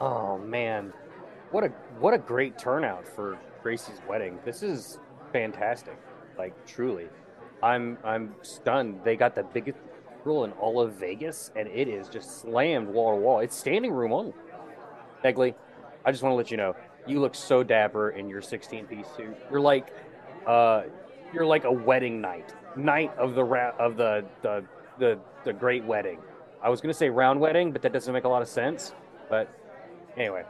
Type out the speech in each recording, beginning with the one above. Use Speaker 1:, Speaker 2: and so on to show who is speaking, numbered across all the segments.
Speaker 1: Oh man, what a what a great turnout for Gracie's wedding. This is fantastic. Like truly, I'm I'm stunned. They got the biggest cathedral in all of Vegas, and it is just slammed wall to wall. It's standing room only. Negley, I just want to let you know, you look so dapper in your 16 piece suit. You're like, uh, you're like a wedding knight, knight of the ra- of the the the the great wedding. I was gonna say round wedding, but that doesn't make a lot of sense. But anyway,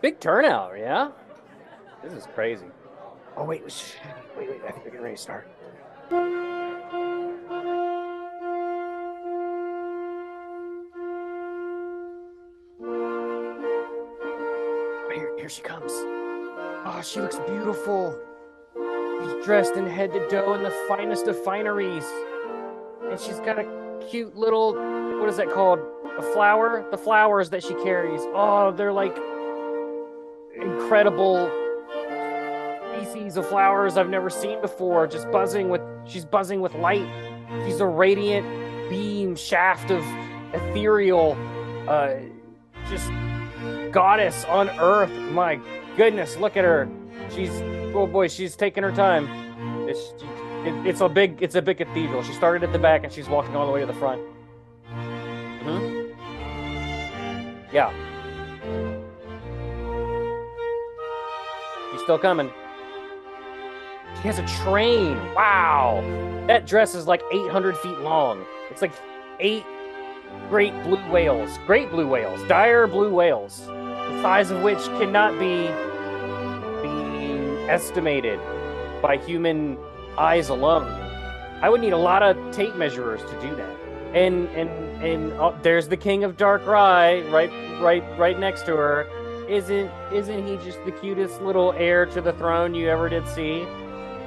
Speaker 1: big turnout, yeah. This is crazy. Oh wait, wait, wait! I think we're getting ready to start. Here, here she comes. Oh, she looks beautiful. She's dressed in head to toe in the finest of fineries. And she's got a cute little, what is that called? A flower? The flowers that she carries. Oh, they're like incredible species of flowers I've never seen before. Just buzzing with, she's buzzing with light. She's a radiant beam shaft of ethereal, uh, just goddess on earth. My goodness, look at her. She's oh boy, she's taking her time. It's it, it's a big it's a big cathedral. She started at the back and she's walking all the way to the front. hmm Yeah. He's still coming. She has a train. Wow. That dress is like 800 feet long. It's like eight great blue whales. Great blue whales. Dire blue whales the size of which cannot be be estimated by human eyes alone. I would need a lot of tape measurers to do that. And and and uh, there's the king of Darkrai right right right next to her. Isn't isn't he just the cutest little heir to the throne you ever did see?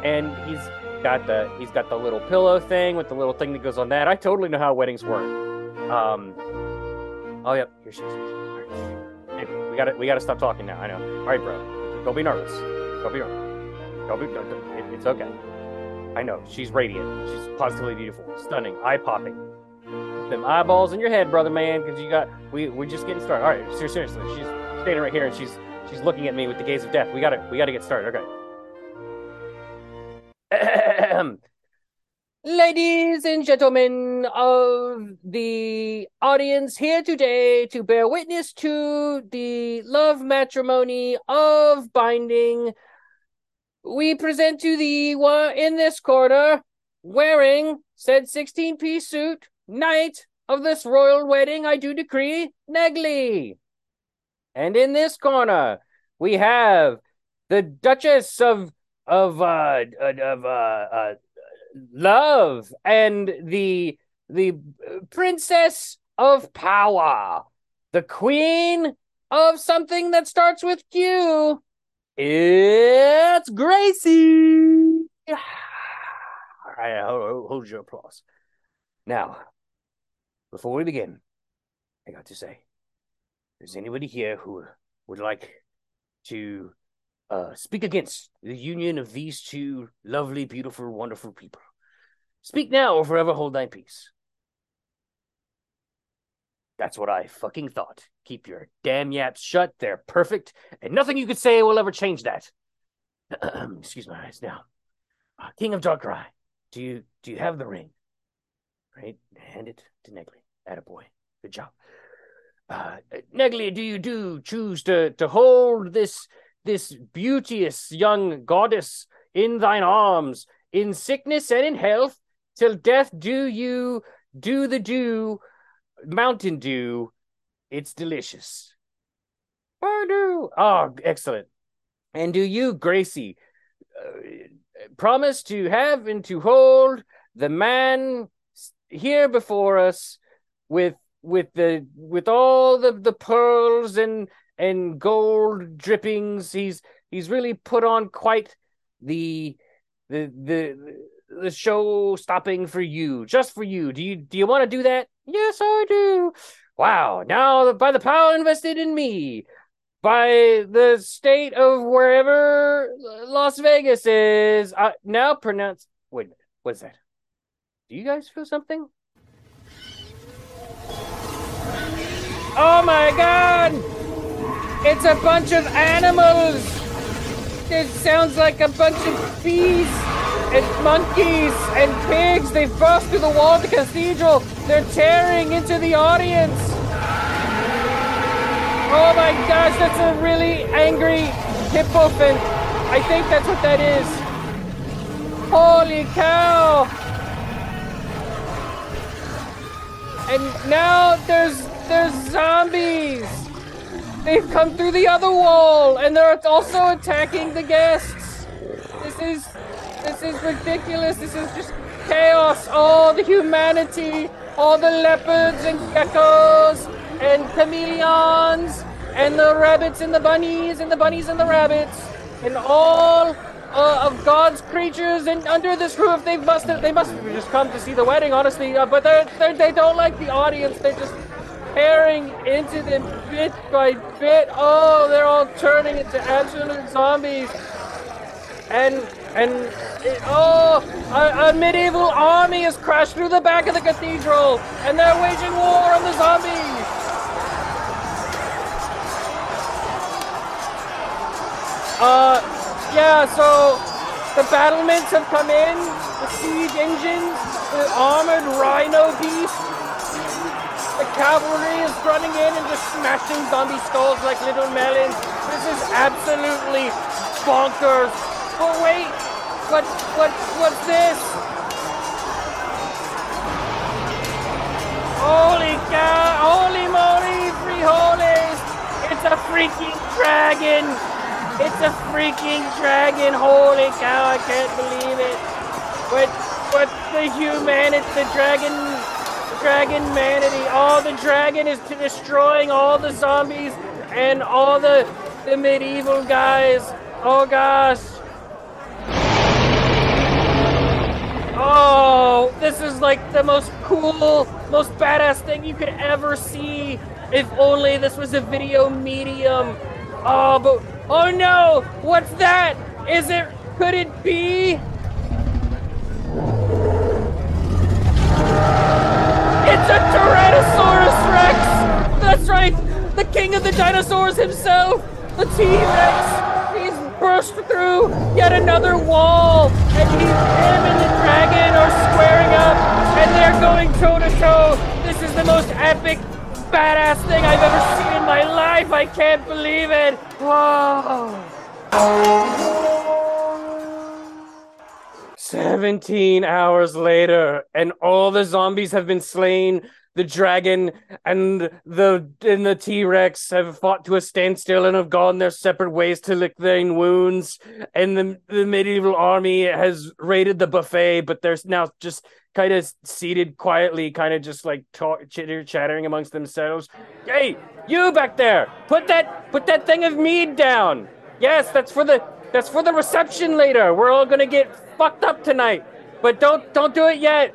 Speaker 1: And he's got the he's got the little pillow thing with the little thing that goes on that. I totally know how weddings work. Um. Oh yep, here she is. Hey, we got to we got to stop talking now. I know. All right, bro. Don't be nervous. Don't be nervous. Don't be. Don't, don't, it, it's okay. I know. She's radiant. She's positively beautiful, stunning, eye popping. Them eyeballs in your head, brother man, because you got. We we're just getting started. All right, ser- seriously. She's standing right here, and she's she's looking at me with the gaze of death. We gotta we gotta get started. Okay. Ladies and gentlemen of the audience here today to bear witness to the love matrimony of binding, we present to thee one in this corner, wearing said 16 piece suit, knight of this royal wedding, I do decree, Negley. And in this corner, we have the Duchess of of uh of uh, uh love and the the princess of power, the queen of something that starts with Q. It's Gracie. All right, hold, hold your applause. Now, before we begin, I got to say, there's anybody here who would like to uh, speak against the union of these two lovely, beautiful, wonderful people. Speak now or forever hold thy peace. That's what I fucking thought. Keep your damn yaps shut. They're perfect, and nothing you could say will ever change that. Excuse my eyes now. Uh, King of Darkrai, do you do you have the ring? Right, hand it to Negley. Attaboy. Good job. Uh, Negley, do you do choose to to hold this this beauteous young goddess in thine arms, in sickness and in health, till death do you do the dew, Mountain Dew. It's delicious. I do. Oh, excellent. And do you, Gracie, uh, promise to have and to hold the man here before us with with the with all the the pearls and and gold drippings. He's he's really put on quite the the the the show stopping for you, just for you. Do you do you want to do that? Yes, I do. Wow! Now, by the power invested in me, by the state of wherever Las Vegas is, uh, now pronounce. Wait, what's that? Do you guys feel something? Oh my god! It's a bunch of animals! It sounds like a bunch of bees and monkeys and pigs. They've burst through the wall of the cathedral. They're tearing into the audience. Oh my gosh, that's a really angry hippofant. I think that's what that is. Holy cow! And now there's there's zombies. They've come through the other wall and they're also attacking the guests. This is this is ridiculous. This is just chaos. All the humanity, all the leopards and geckos and chameleons and the rabbits and the bunnies and the bunnies and the rabbits and all uh, of God's creatures and under this roof. They must have, they must have just come to see the wedding, honestly. Uh, but they're, they're, they don't like the audience. They're just tearing into them bit by bit. Oh, they're all turning into absolute zombies. And and it, oh, a, a, medieval army has crashed through the back of the cathedral, and they're waging war on the zombies. Uh, yeah. So the battlements have come in, the siege engines, the armored rhino beasts the cavalry is running in and just smashing zombie skulls like little melons. This is absolutely bonkers. But wait, what, what, what's this? Holy cow! Holy moly! Free holies! It's a freaking dragon! It's a freaking dragon! Holy cow! I can't believe it! But, but the humanity, the dragon dragon manity. Oh, the dragon is destroying all the zombies and all the the medieval guys. Oh gosh. Oh, this is like the most cool, most badass thing you could ever see. If only this was a video medium. Oh, but oh no, what's that? Is it? Could it be? It's a Tyrannosaurus Rex! Right! The king of the dinosaurs himself! The T-Rex! He's burst through yet another wall! And he's, him and the dragon are squaring up! And they're going toe-to-toe! This is the most epic, badass thing I've ever seen in my life! I can't believe it! Whoa! 17 hours later, and all the zombies have been slain. The dragon and the and the T Rex have fought to a standstill and have gone their separate ways to lick their wounds. And the the medieval army has raided the buffet, but they're now just kind of seated quietly, kind of just like talk, chitter chattering amongst themselves. Hey, you back there! Put that put that thing of mead down. Yes, that's for the that's for the reception later. We're all gonna get fucked up tonight. But don't don't do it yet.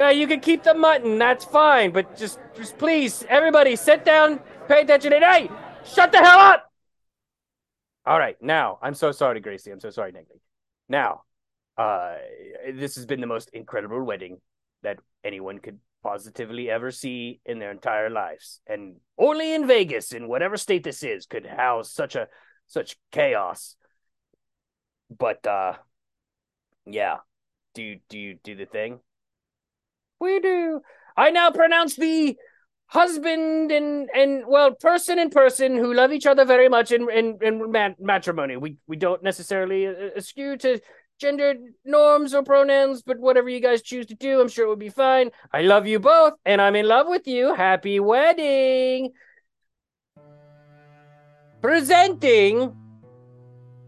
Speaker 1: Uh, you can keep the mutton. That's fine. But just just please, everybody, sit down, pay attention, and hey, shut the hell up. All right, now I'm so sorry, Gracie. I'm so sorry, Nicky. Now, uh, this has been the most incredible wedding that anyone could positively ever see in their entire lives, and only in Vegas, in whatever state this is, could house such a such chaos. But uh, yeah. Do do you do the thing? We do. I now pronounce the husband and and well person and person who love each other very much in in, in mat- matrimony. We we don't necessarily uh, uh, eschew to gender norms or pronouns, but whatever you guys choose to do, I'm sure it would be fine. I love you both, and I'm in love with you. Happy wedding! Presenting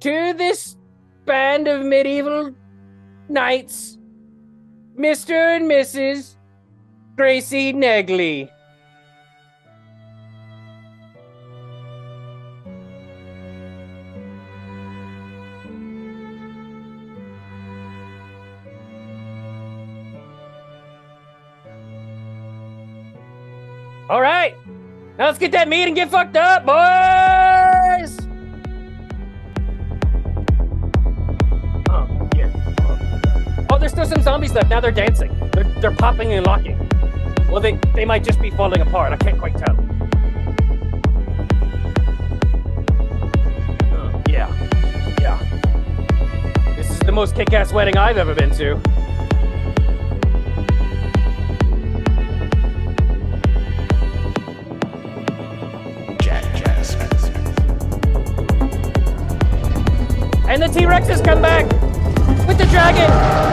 Speaker 1: to this band of medieval Knights, Mr. and Mrs. Gracie Negley. All right, now let's get that meat and get fucked up, boys. some zombies stuff. Now they're dancing. They're, they're popping and locking. Well, they, they might just be falling apart. I can't quite tell. Uh, yeah. Yeah. This is the most kick ass wedding I've ever been to. And the T-Rex has come back with the dragon.